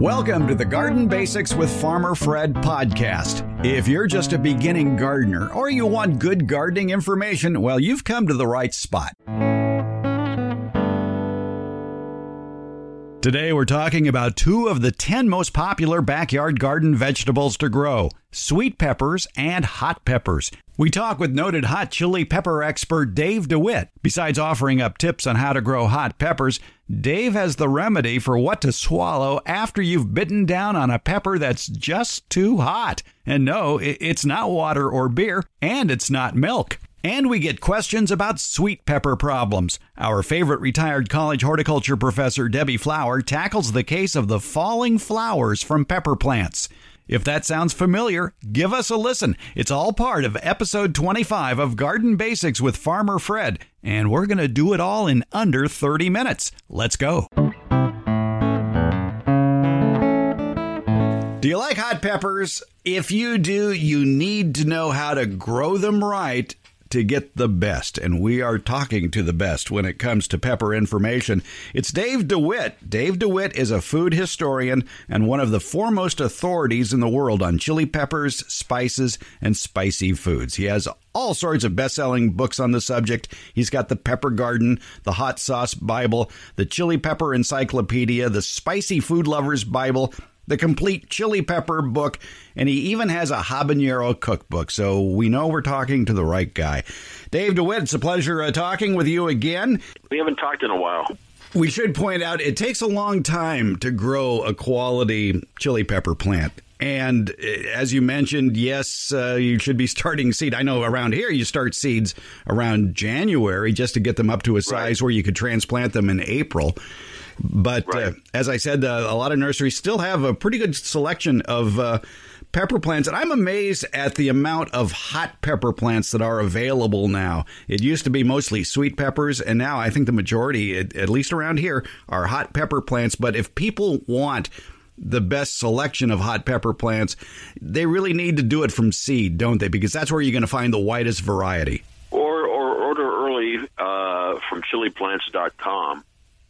Welcome to the Garden Basics with Farmer Fred podcast. If you're just a beginning gardener or you want good gardening information, well, you've come to the right spot. Today, we're talking about two of the 10 most popular backyard garden vegetables to grow sweet peppers and hot peppers. We talk with noted hot chili pepper expert Dave DeWitt. Besides offering up tips on how to grow hot peppers, Dave has the remedy for what to swallow after you've bitten down on a pepper that's just too hot. And no, it's not water or beer, and it's not milk. And we get questions about sweet pepper problems. Our favorite retired college horticulture professor, Debbie Flower, tackles the case of the falling flowers from pepper plants. If that sounds familiar, give us a listen. It's all part of episode 25 of Garden Basics with Farmer Fred, and we're going to do it all in under 30 minutes. Let's go. Do you like hot peppers? If you do, you need to know how to grow them right to get the best, and we are talking to the best when it comes to pepper information. It's Dave DeWitt. Dave DeWitt is a food historian and one of the foremost authorities in the world on chili peppers, spices, and spicy foods. He has all sorts of best selling books on the subject. He's got the Pepper Garden, the Hot Sauce Bible, the Chili Pepper Encyclopedia, the Spicy Food Lovers Bible, the complete chili pepper book, and he even has a habanero cookbook. So we know we're talking to the right guy. Dave DeWitt, it's a pleasure uh, talking with you again. We haven't talked in a while. We should point out it takes a long time to grow a quality chili pepper plant. And uh, as you mentioned, yes, uh, you should be starting seed. I know around here you start seeds around January just to get them up to a size right. where you could transplant them in April. But uh, right. uh, as I said, uh, a lot of nurseries still have a pretty good selection of uh, pepper plants, and I'm amazed at the amount of hot pepper plants that are available now. It used to be mostly sweet peppers, and now I think the majority, at least around here, are hot pepper plants. But if people want the best selection of hot pepper plants, they really need to do it from seed, don't they? Because that's where you're going to find the widest variety. Or, or order early uh, from chiliplants.com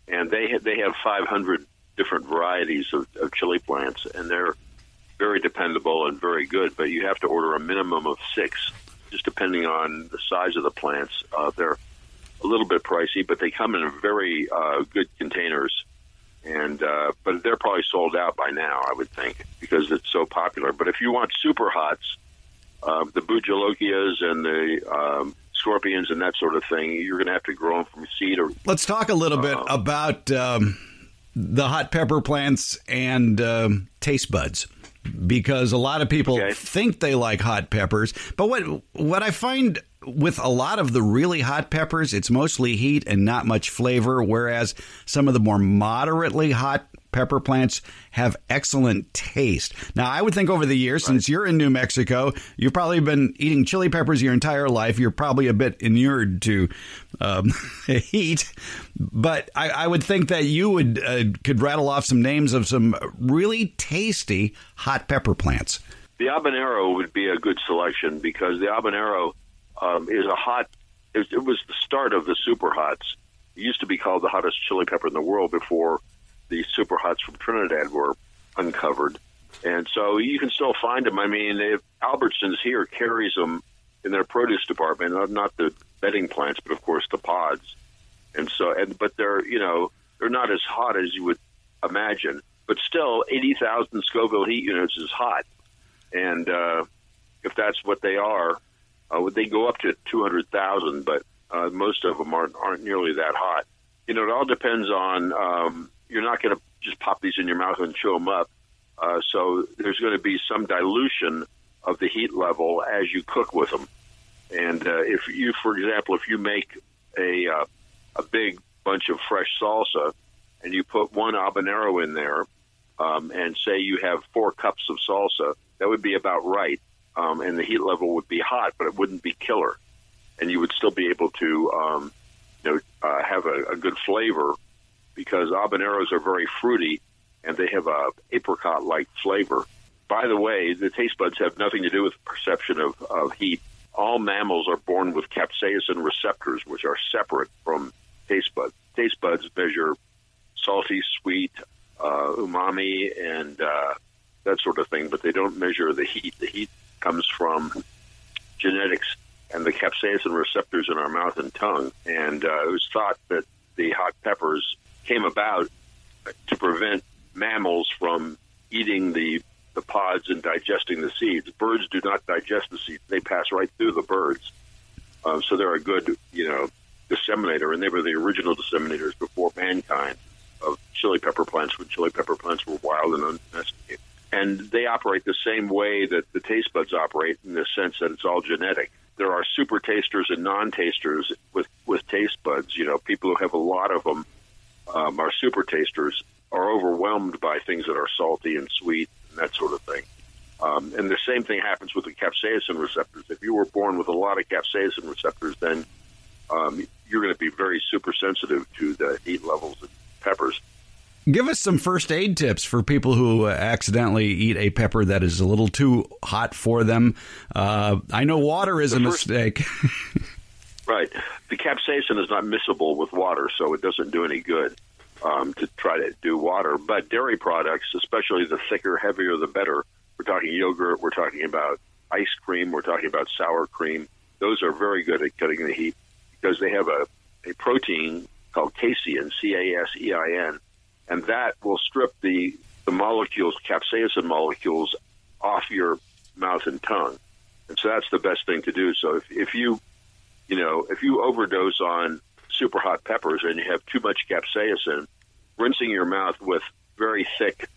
and they they have 500 different varieties of, of chili plants, and they're very dependable and very good. But you have to order a minimum of six, just depending on the size of the plants. Uh, they're a little bit pricey, but they come in very uh, good containers. And uh, but they're probably sold out by now, I would think, because it's so popular. But if you want super hots, uh, the bhut jolokias and the um, scorpions and that sort of thing, you're going to have to grow them from seed. Or let's talk a little bit about um, the hot pepper plants and um, taste buds. Because a lot of people okay. think they like hot peppers, but what what I find with a lot of the really hot peppers, it's mostly heat and not much flavor. Whereas some of the more moderately hot pepper plants have excellent taste. Now, I would think over the years, right. since you're in New Mexico, you've probably been eating chili peppers your entire life. You're probably a bit inured to um, heat, but I, I, would think that you would uh, could rattle off some names of some really tasty hot pepper plants. The habanero would be a good selection because the habanero um, is a hot. It, it was the start of the super hots. It used to be called the hottest chili pepper in the world before the super hots from Trinidad were uncovered. And so you can still find them. I mean, have, Albertsons here carries them in their produce department, not the bedding plants, but of course the pods. And so, and but they're you know they're not as hot as you would imagine, but still, eighty thousand Scoville heat units is hot. And uh, if that's what they are, uh, they go up to two hundred thousand, but uh, most of them aren't aren't nearly that hot. You know, it all depends on um, you're not going to just pop these in your mouth and chew them up. Uh, so there's going to be some dilution of the heat level as you cook with them. And uh, if you, for example, if you make a uh, a big bunch of fresh salsa and you put one habanero in there, um, and say you have four cups of salsa, that would be about right. Um, and the heat level would be hot, but it wouldn't be killer, and you would still be able to, um, you know, uh, have a, a good flavor because habaneros are very fruity and they have a apricot like flavor. By the way, the taste buds have nothing to do with perception of, of heat. All mammals are born with capsaicin receptors, which are separate from taste buds. Taste buds measure salty, sweet, uh, umami and uh, that sort of thing, but they don't measure the heat. The heat comes from genetics and the capsaicin receptors in our mouth and tongue. And uh, it was thought that the hot peppers came about to prevent mammals from eating the the pods and digesting the seeds. Birds do not digest the seeds; they pass right through the birds. Um, so they're a good, you know, disseminator, and they were the original disseminators before mankind of chili pepper plants when chili pepper plants were wild and undomesticated. And they operate the same way that the taste buds operate in the sense that it's all genetic. There are super tasters and non-tasters with, with taste buds. You know, people who have a lot of them um, are super tasters are overwhelmed by things that are salty and sweet and that sort of thing. Um, and the same thing happens with the capsaicin receptors. If you were born with a lot of capsaicin receptors, then um, you're going to be very super sensitive to the heat levels of peppers. Give us some first aid tips for people who uh, accidentally eat a pepper that is a little too hot for them. Uh, I know water is the a first, mistake. right. The capsaicin is not miscible with water, so it doesn't do any good um, to try to do water. But dairy products, especially the thicker, heavier, the better. We're talking yogurt, we're talking about ice cream, we're talking about sour cream. Those are very good at cutting the heat because they have a, a protein called casein, C A S E I N, and that will strip the, the molecules, capsaicin molecules, off your mouth and tongue. And so that's the best thing to do. So if, if you, you know, if you overdose on super hot peppers and you have too much capsaicin, rinsing your mouth with very thick,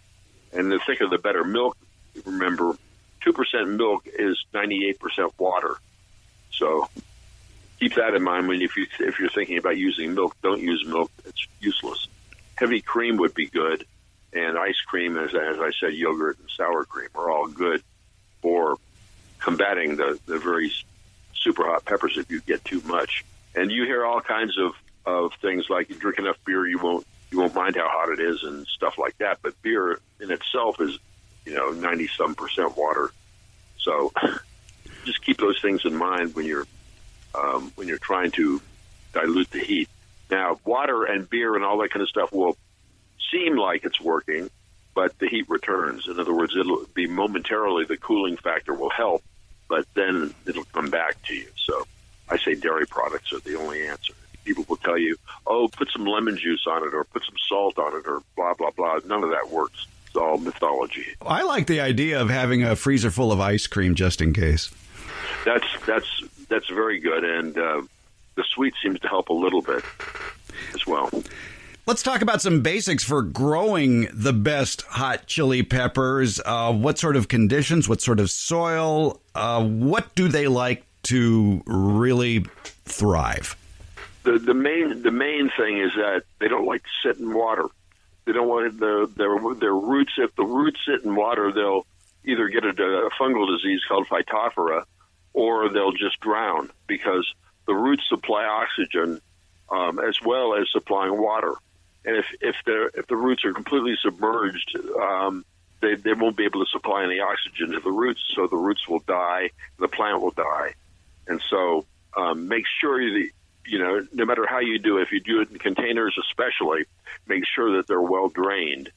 and the thicker the better milk. Remember, two percent milk is ninety eight percent water. So keep that in mind when if you if you're thinking about using milk, don't use milk. It's useless. Heavy cream would be good, and ice cream, as as I said, yogurt and sour cream are all good for combating the the very super hot peppers if you get too much. And you hear all kinds of of things like you drink enough beer, you won't you won't mind how hot it is and stuff like that. But beer in itself is you know ninety some percent water, so just keep those things in mind when you're um, when you're trying to dilute the heat. Now, water and beer and all that kind of stuff will seem like it's working, but the heat returns. In other words, it'll be momentarily the cooling factor will help, but then it'll come back to you. So I say dairy products are the only answer. People will tell you, oh, put some lemon juice on it or put some salt on it or blah, blah, blah. None of that works. It's all mythology. I like the idea of having a freezer full of ice cream just in case. That's that's that's very good, and uh, the sweet seems to help a little bit as well. Let's talk about some basics for growing the best hot chili peppers. Uh, what sort of conditions? What sort of soil? Uh, what do they like to really thrive? The the main the main thing is that they don't like to sit in water. They don't want their their their roots. If the roots sit in water, they'll either get a, a fungal disease called phytophthora, or they'll just drown because the roots supply oxygen um, as well as supplying water. And if if the if the roots are completely submerged, um, they they won't be able to supply any oxygen to the roots, so the roots will die, the plant will die. And so um, make sure that you know no matter how you do it, if you do it in containers especially, make sure that they're well drained.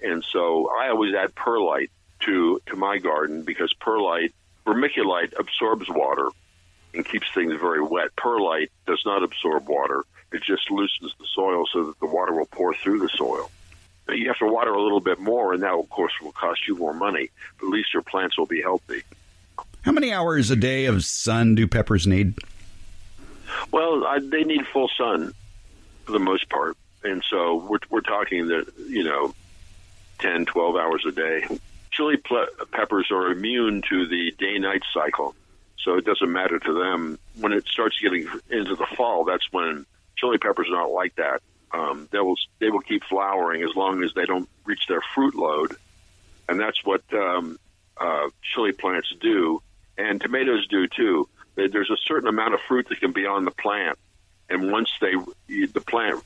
And so I always add perlite to to my garden because perlite vermiculite absorbs water and keeps things very wet. Perlite does not absorb water. It just loosens the soil so that the water will pour through the soil. Now, you have to water a little bit more, and that, of course, will cost you more money, but at least your plants will be healthy. How many hours a day of sun do peppers need? Well, I, they need full sun for the most part. And so we're, we're talking that, you know, 10, 12 hours a day chili peppers are immune to the day night cycle, so it doesn't matter to them. When it starts getting into the fall, that's when chili peppers are not like that. Um, they will they will keep flowering as long as they don't reach their fruit load, and that's what um, uh, chili plants do, and tomatoes do too. There's a certain amount of fruit that can be on the plant, and once they the plant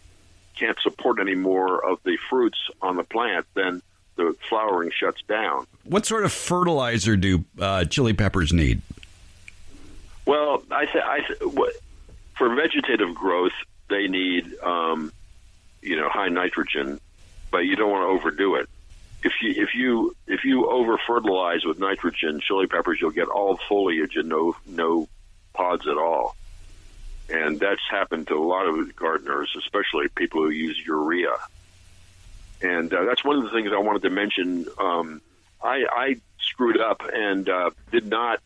can't support any more of the fruits on the plant, then the flowering shuts down. What sort of fertilizer do uh, chili peppers need? Well, I th- I th- what, for vegetative growth, they need um, you know high nitrogen, but you don't want to overdo it. If you if you if you over fertilize with nitrogen chili peppers, you'll get all foliage and no no pods at all. And that's happened to a lot of gardeners, especially people who use urea. And uh, that's one of the things I wanted to mention. Um, I, I screwed up and uh, did not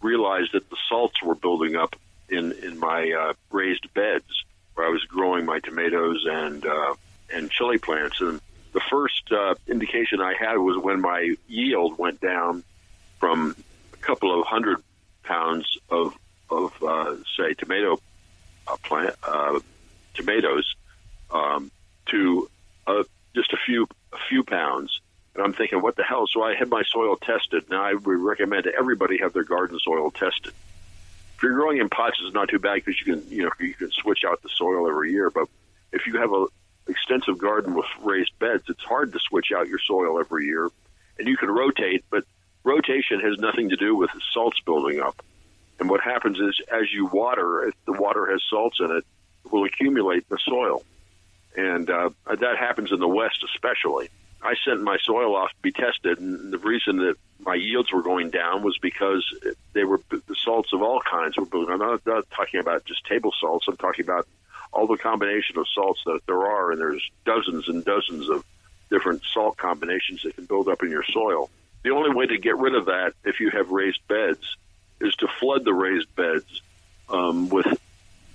realize that the salts were building up in in my uh, raised beds where I was growing my tomatoes and uh, and chili plants. And the first uh, indication I had was when my yield went down from a couple of hundred pounds of of uh, say tomato uh, plant uh, tomatoes um, to just a few a few pounds. And I'm thinking, what the hell? So I had my soil tested. Now I would recommend to everybody have their garden soil tested. If you're growing in pots, it's not too bad because you can you know you can switch out the soil every year. But if you have a extensive garden with raised beds, it's hard to switch out your soil every year, and you can rotate, but rotation has nothing to do with salts building up. And what happens is, as you water, if the water has salts in it, it will accumulate in the soil, and uh, that happens in the West especially. I sent my soil off to be tested, and the reason that my yields were going down was because they were the salts of all kinds were building. I'm not, not talking about just table salts. I'm talking about all the combination of salts that there are, and there's dozens and dozens of different salt combinations that can build up in your soil. The only way to get rid of that, if you have raised beds, is to flood the raised beds um, with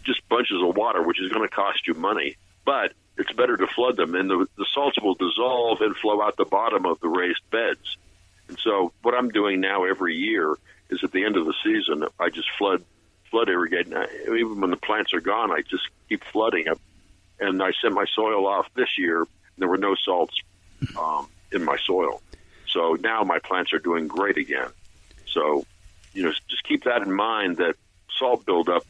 just bunches of water, which is going to cost you money. But it's better to flood them, and the, the salts will dissolve and flow out the bottom of the raised beds. And so, what I'm doing now every year is at the end of the season, I just flood flood irrigate. And I, even when the plants are gone, I just keep flooding it. And I sent my soil off this year. There were no salts um, in my soil, so now my plants are doing great again. So, you know, just keep that in mind that salt buildup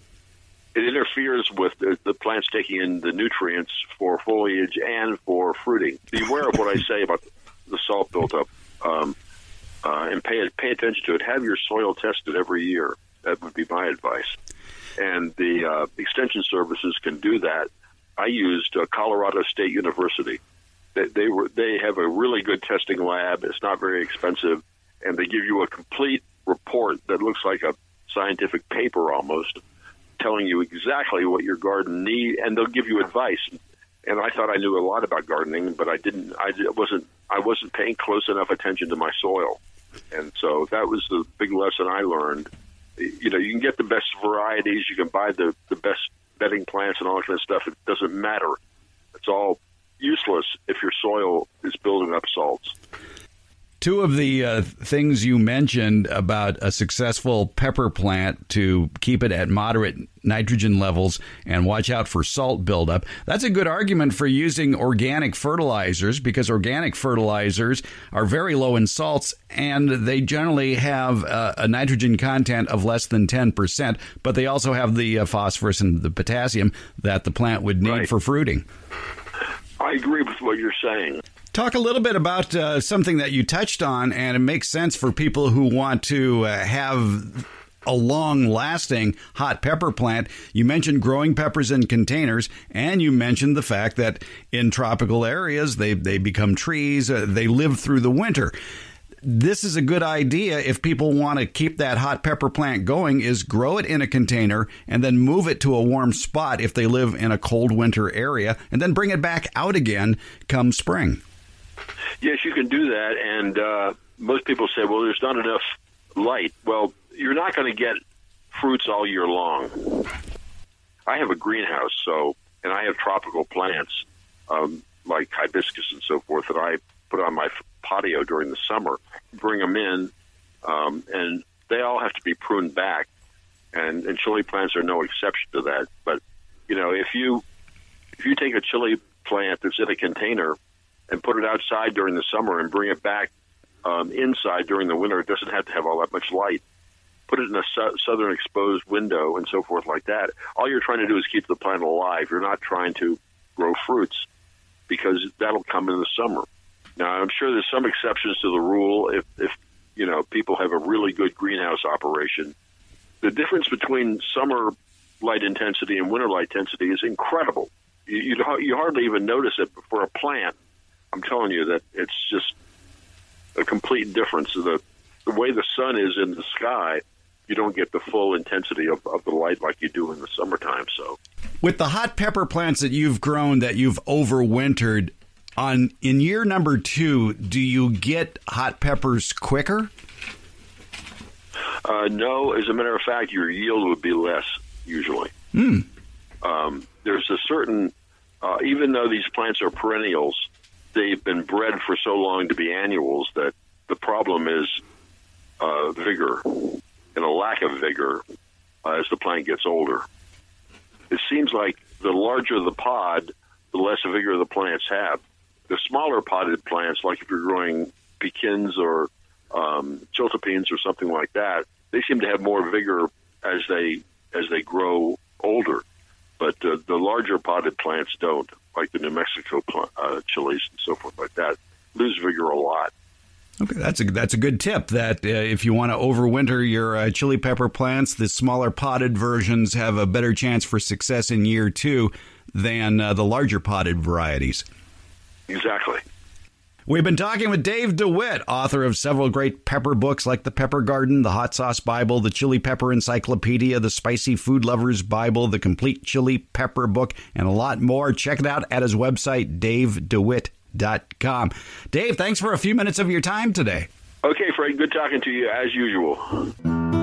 it interferes with the, the, plants taking in the nutrients for foliage and for fruiting. Be aware of what I say about the salt buildup, um, uh, and pay pay attention to it. Have your soil tested every year. That would be my advice. And the uh, extension services can do that. I used uh, Colorado State University. They, they were they have a really good testing lab. It's not very expensive, and they give you a complete report that looks like a scientific paper almost, telling you exactly what your garden need, and they'll give you advice. And I thought I knew a lot about gardening, but I didn't. I wasn't. I wasn't paying close enough attention to my soil, and so that was the big lesson I learned you know, you can get the best varieties, you can buy the, the best bedding plants and all that kind of stuff. It doesn't matter. It's all useless if your soil is building up salts. Two of the uh, things you mentioned about a successful pepper plant to keep it at moderate nitrogen levels and watch out for salt buildup. That's a good argument for using organic fertilizers because organic fertilizers are very low in salts and they generally have uh, a nitrogen content of less than 10%, but they also have the uh, phosphorus and the potassium that the plant would need right. for fruiting. I agree with what you're saying. Talk a little bit about uh, something that you touched on, and it makes sense for people who want to uh, have a long lasting hot pepper plant. You mentioned growing peppers in containers, and you mentioned the fact that in tropical areas they, they become trees, uh, they live through the winter this is a good idea if people want to keep that hot pepper plant going is grow it in a container and then move it to a warm spot if they live in a cold winter area and then bring it back out again come spring Yes, you can do that, and uh, most people say, "Well, there's not enough light." Well, you're not going to get fruits all year long. I have a greenhouse, so and I have tropical plants um, like hibiscus and so forth that I put on my patio during the summer. Bring them in, um, and they all have to be pruned back, and, and chili plants are no exception to that. But you know, if you if you take a chili plant that's in a container and put it outside during the summer and bring it back um, inside during the winter. It doesn't have to have all that much light. Put it in a su- southern exposed window and so forth like that. All you're trying to do is keep the plant alive. You're not trying to grow fruits because that'll come in the summer. Now, I'm sure there's some exceptions to the rule if, if you know people have a really good greenhouse operation. The difference between summer light intensity and winter light intensity is incredible. You, you, you hardly even notice it for a plant I'm telling you that it's just a complete difference. The the way the sun is in the sky, you don't get the full intensity of, of the light like you do in the summertime. So, with the hot pepper plants that you've grown that you've overwintered, on in year number two, do you get hot peppers quicker? Uh, no, as a matter of fact, your yield would be less usually. Hmm. Um, there's a certain, uh, even though these plants are perennials, they've been bred for so long to be annuals that the problem is uh, vigor and a lack of vigor uh, as the plant gets older. It seems like the larger the pod, the less vigor the plants have. The smaller potted plants, like if you're growing pequins or um, chiltepines or something like that, they seem to have more vigor as they as they grow older. But uh, the larger potted plants don't, like the New Mexico pl- uh, chilies and so forth like that, lose vigor a lot. Okay, that's a that's a good tip. That uh, if you want to overwinter your uh, chili pepper plants, the smaller potted versions have a better chance for success in year two than uh, the larger potted varieties. Exactly. We've been talking with Dave DeWitt, author of several great pepper books like The Pepper Garden, The Hot Sauce Bible, The Chili Pepper Encyclopedia, The Spicy Food Lover's Bible, The Complete Chili Pepper Book, and a lot more. Check it out at his website, davedewitt.com. Dave, thanks for a few minutes of your time today. Okay, Fred, good talking to you as usual.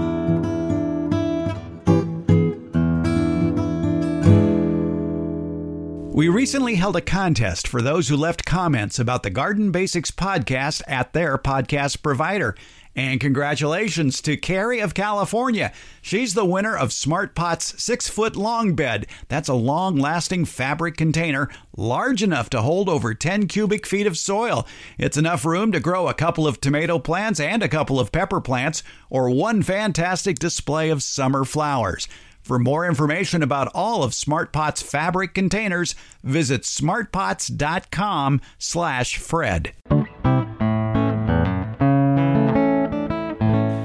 We recently held a contest for those who left comments about the Garden Basics podcast at their podcast provider. And congratulations to Carrie of California. She's the winner of Smart Pot's six foot long bed. That's a long lasting fabric container large enough to hold over 10 cubic feet of soil. It's enough room to grow a couple of tomato plants and a couple of pepper plants, or one fantastic display of summer flowers. For more information about all of SmartPot's fabric containers, visit smartpots.com slash Fred.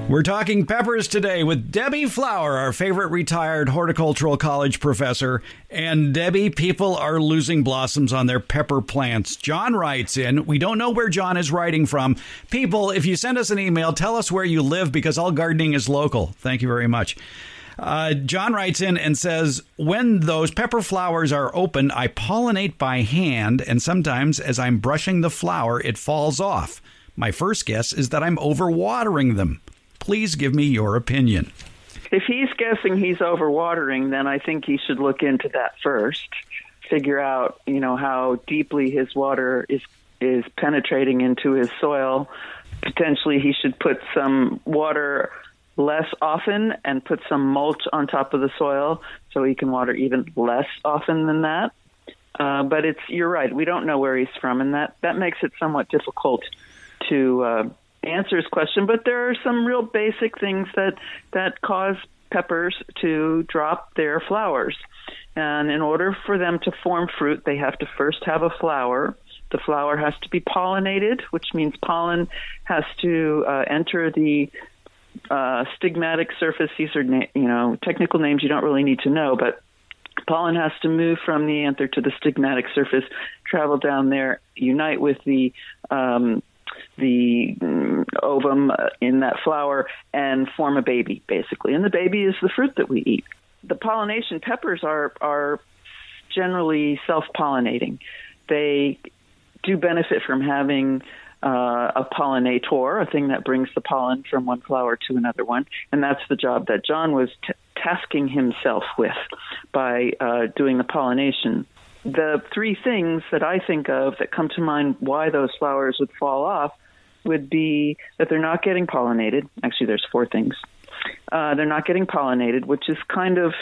We're talking peppers today with Debbie Flower, our favorite retired horticultural college professor. And Debbie, people are losing blossoms on their pepper plants. John writes in, we don't know where John is writing from. People, if you send us an email, tell us where you live because all gardening is local. Thank you very much. Uh, John writes in and says, When those pepper flowers are open, I pollinate by hand, and sometimes as I'm brushing the flower, it falls off. My first guess is that I'm overwatering them. Please give me your opinion. If he's guessing he's overwatering, then I think he should look into that first. Figure out, you know, how deeply his water is is penetrating into his soil. Potentially, he should put some water less often and put some mulch on top of the soil so he can water even less often than that. Uh, but it's you're right. We don't know where he's from, and that that makes it somewhat difficult to uh, answer his question. But there are some real basic things that that cause peppers to drop their flowers, and in order for them to form fruit, they have to first have a flower. The flower has to be pollinated, which means pollen has to uh, enter the uh, stigmatic surface. These are, na- you know, technical names you don't really need to know, but pollen has to move from the anther to the stigmatic surface, travel down there, unite with the um, the mm, ovum in that flower, and form a baby, basically. And the baby is the fruit that we eat. The pollination peppers are are generally self pollinating. They do benefit from having uh, a pollinator, a thing that brings the pollen from one flower to another one. And that's the job that John was t- tasking himself with by uh, doing the pollination. The three things that I think of that come to mind why those flowers would fall off would be that they're not getting pollinated. Actually, there's four things. Uh, they're not getting pollinated, which is kind of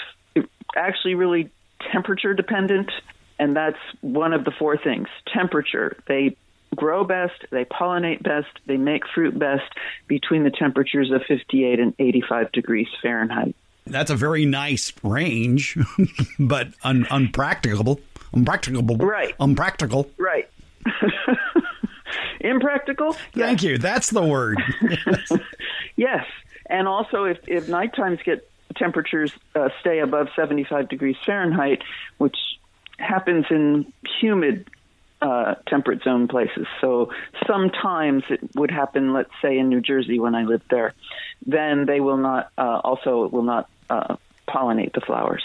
actually really temperature dependent. And that's one of the four things temperature. They grow best, they pollinate best, they make fruit best between the temperatures of 58 and 85 degrees Fahrenheit. That's a very nice range, but un- unpracticable. Unpracticable. Right. Unpractical. Right. Impractical? Thank you. That's the word. yes. And also, if, if night times get temperatures uh, stay above 75 degrees Fahrenheit, which happens in humid uh, temperate zone places. So sometimes it would happen, let's say in New Jersey when I lived there, then they will not uh, also will not uh, pollinate the flowers.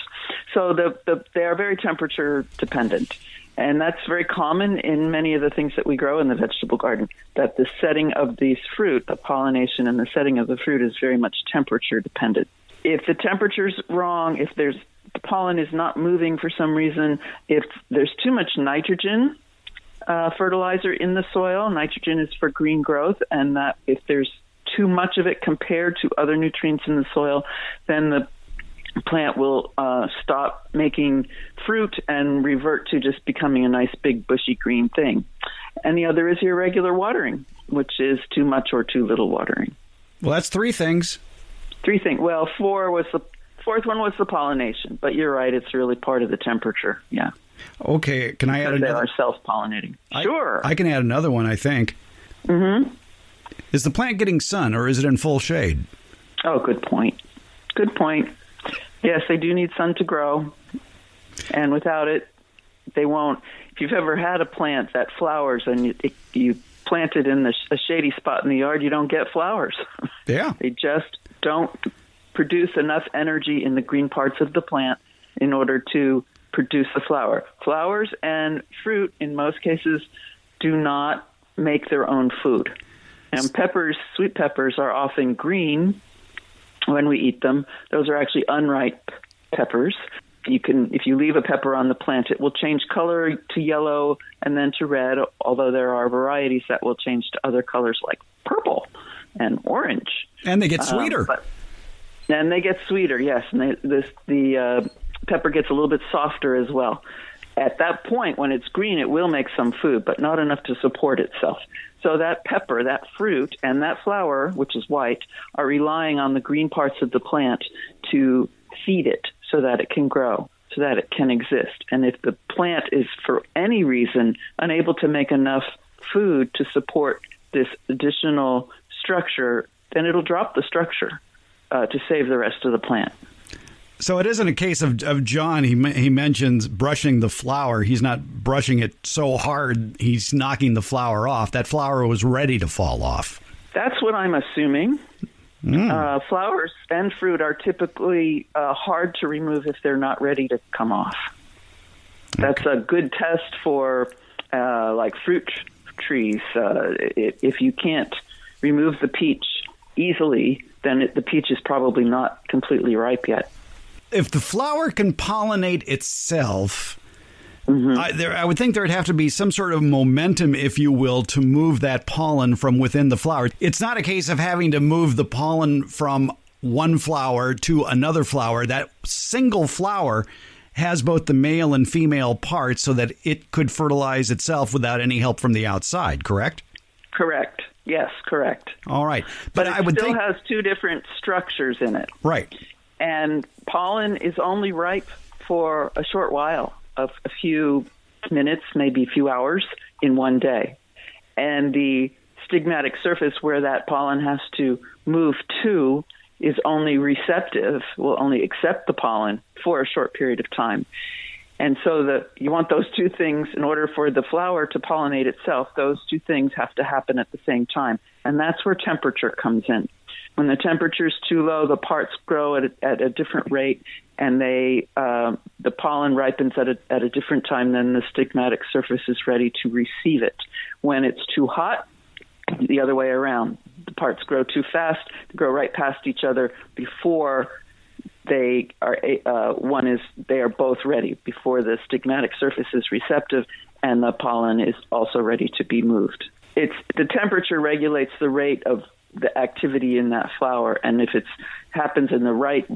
So the, the they are very temperature dependent. And that's very common in many of the things that we grow in the vegetable garden, that the setting of these fruit, the pollination and the setting of the fruit is very much temperature dependent. If the temperature's wrong, if there's the pollen is not moving for some reason, if there's too much nitrogen uh, fertilizer in the soil, nitrogen is for green growth, and that if there's too much of it compared to other nutrients in the soil, then the plant will uh, stop making fruit and revert to just becoming a nice big bushy green thing. And the other is irregular watering, which is too much or too little watering. Well, that's three things. Three things. Well, four was the fourth one was the pollination, but you're right; it's really part of the temperature. Yeah. Okay, can I add They another? are self-pollinating. I- sure. I can add another one. I think. mm-hmm. Is the plant getting sun, or is it in full shade? Oh, good point. Good point. Yes, they do need sun to grow, and without it, they won't. If you've ever had a plant that flowers and you, it, you plant it in the, a shady spot in the yard, you don't get flowers. Yeah. they just don't produce enough energy in the green parts of the plant in order to produce the flower. Flowers and fruit, in most cases, do not make their own food. And peppers, sweet peppers, are often green when we eat them. Those are actually unripe peppers. You can, if you leave a pepper on the plant, it will change color to yellow and then to red. Although there are varieties that will change to other colors like purple and orange. And they get Um, sweeter. but- and they get sweeter, yes. And they, this, the uh, pepper gets a little bit softer as well. At that point, when it's green, it will make some food, but not enough to support itself. So that pepper, that fruit, and that flower, which is white, are relying on the green parts of the plant to feed it so that it can grow, so that it can exist. And if the plant is, for any reason, unable to make enough food to support this additional structure, then it'll drop the structure uh, to save the rest of the plant. So it isn't a case of, of John. He he mentions brushing the flower. He's not brushing it so hard he's knocking the flower off. That flower was ready to fall off. That's what I'm assuming. Uh, flowers and fruit are typically uh, hard to remove if they're not ready to come off. That's a good test for uh, like fruit trees. Uh, if you can't remove the peach easily, then it, the peach is probably not completely ripe yet. If the flower can pollinate itself, Mm-hmm. I, there, I would think there'd have to be some sort of momentum, if you will, to move that pollen from within the flower. It's not a case of having to move the pollen from one flower to another flower. That single flower has both the male and female parts so that it could fertilize itself without any help from the outside, correct? Correct. Yes, correct. All right. But, it I would still think. has two different structures in it. right. and pollen is only ripe for a short while, of a few minutes, maybe a few hours in one day. And the stigmatic surface where that pollen has to move to is only receptive, will only accept the pollen for a short period of time. And so the you want those two things in order for the flower to pollinate itself, those two things have to happen at the same time. And that's where temperature comes in. When the temperature is too low, the parts grow at a, at a different rate, and they uh, the pollen ripens at a, at a different time. Then the stigmatic surface is ready to receive it. When it's too hot, the other way around. The parts grow too fast, grow right past each other before they are uh, one is they are both ready before the stigmatic surface is receptive and the pollen is also ready to be moved. It's the temperature regulates the rate of the activity in that flower, and if it happens in the right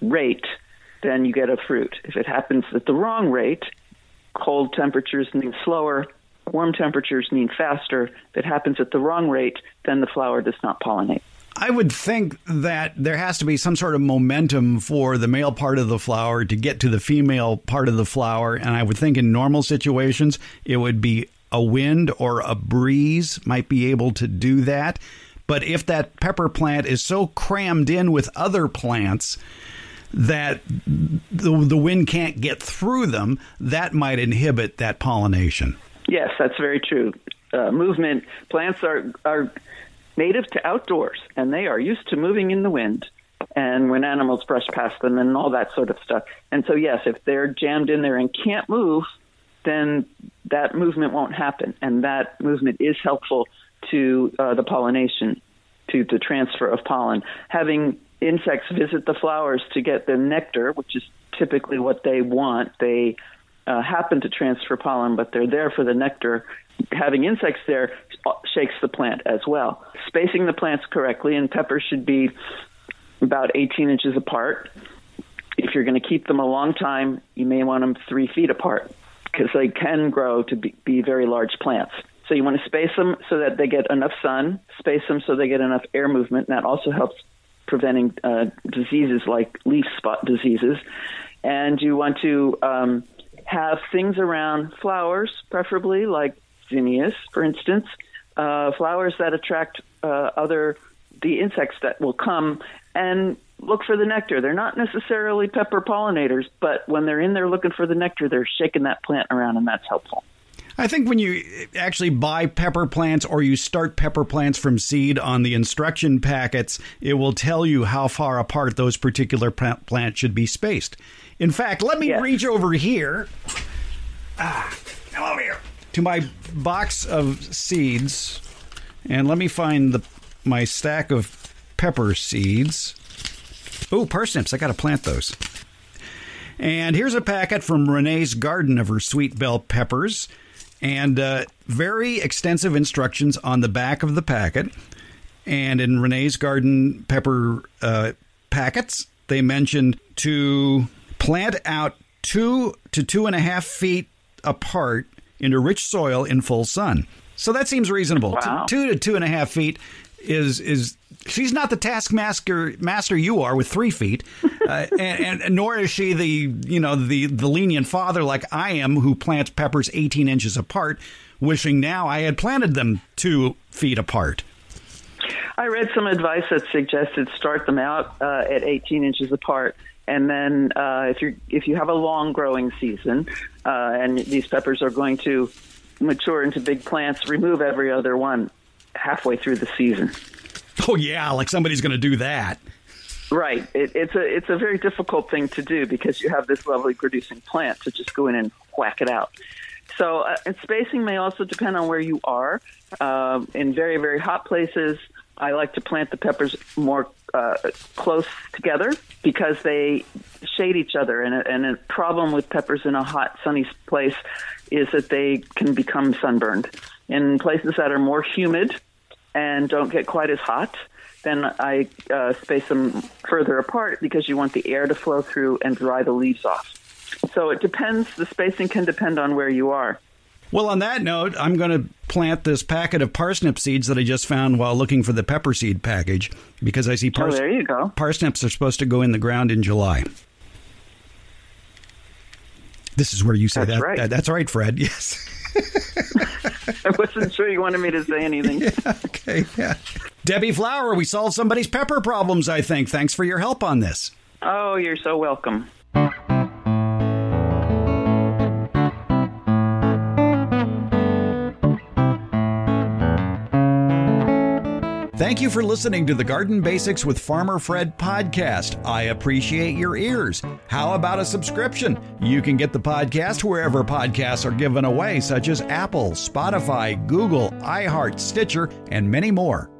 rate, then you get a fruit. If it happens at the wrong rate, cold temperatures mean slower, warm temperatures mean faster. If it happens at the wrong rate, then the flower does not pollinate. I would think that there has to be some sort of momentum for the male part of the flower to get to the female part of the flower. And I would think in normal situations, it would be a wind or a breeze might be able to do that. But if that pepper plant is so crammed in with other plants that the, the wind can't get through them, that might inhibit that pollination. Yes, that's very true. Uh, movement plants are are native to outdoors, and they are used to moving in the wind. And when animals brush past them and all that sort of stuff. And so, yes, if they're jammed in there and can't move, then that movement won't happen. And that movement is helpful to uh, the pollination, to the transfer of pollen. Having insects visit the flowers to get the nectar, which is typically what they want, they uh, happen to transfer pollen, but they're there for the nectar. Having insects there shakes the plant as well. Spacing the plants correctly, and peppers should be about 18 inches apart. If you're going to keep them a long time, you may want them three feet apart because they can grow to be, be very large plants. So you want to space them so that they get enough sun, space them so they get enough air movement, and that also helps preventing uh, diseases like leaf spot diseases. And you want to um, have things around flowers, preferably like zinnias, for instance, uh, flowers that attract uh, other the insects that will come and look for the nectar. They're not necessarily pepper pollinators, but when they're in there looking for the nectar, they're shaking that plant around, and that's helpful. I think when you actually buy pepper plants or you start pepper plants from seed on the instruction packets, it will tell you how far apart those particular plants should be spaced. In fact, let me yes. reach over here. Ah, come over here to my box of seeds, and let me find the my stack of pepper seeds. Oh, parsnips! I got to plant those. And here's a packet from Renee's garden of her sweet bell peppers and uh, very extensive instructions on the back of the packet. And in Renee's Garden pepper uh, packets, they mentioned to plant out two to two and a half feet apart into rich soil in full sun. So that seems reasonable. Wow. Two to two and a half feet is is she's not the taskmaster master you are with three feet, uh, and, and, nor is she the you know the the lenient father like I am who plants peppers eighteen inches apart, wishing now I had planted them two feet apart. I read some advice that suggested start them out uh, at 18 inches apart, and then uh, if you if you have a long growing season, uh, and these peppers are going to mature into big plants, remove every other one halfway through the season. Oh yeah, like somebody's going to do that. Right. It, it's a it's a very difficult thing to do because you have this lovely producing plant to just go in and whack it out. So, uh, and spacing may also depend on where you are. Uh, in very very hot places, I like to plant the peppers more uh, close together because they shade each other. And a, and a problem with peppers in a hot sunny place is that they can become sunburned. In places that are more humid, and don't get quite as hot, then I uh, space them further apart because you want the air to flow through and dry the leaves off. So it depends, the spacing can depend on where you are. Well, on that note, I'm going to plant this packet of parsnip seeds that I just found while looking for the pepper seed package because I see pars- oh, there you go. parsnips are supposed to go in the ground in July. This is where you say that's that, right. that. That's right, Fred. Yes. I wasn't sure you wanted me to say anything. Yeah, okay, yeah. Debbie Flower, we solved somebody's pepper problems, I think. Thanks for your help on this. Oh, you're so welcome. Thank you for listening to the Garden Basics with Farmer Fred podcast. I appreciate your ears. How about a subscription? You can get the podcast wherever podcasts are given away, such as Apple, Spotify, Google, iHeart, Stitcher, and many more.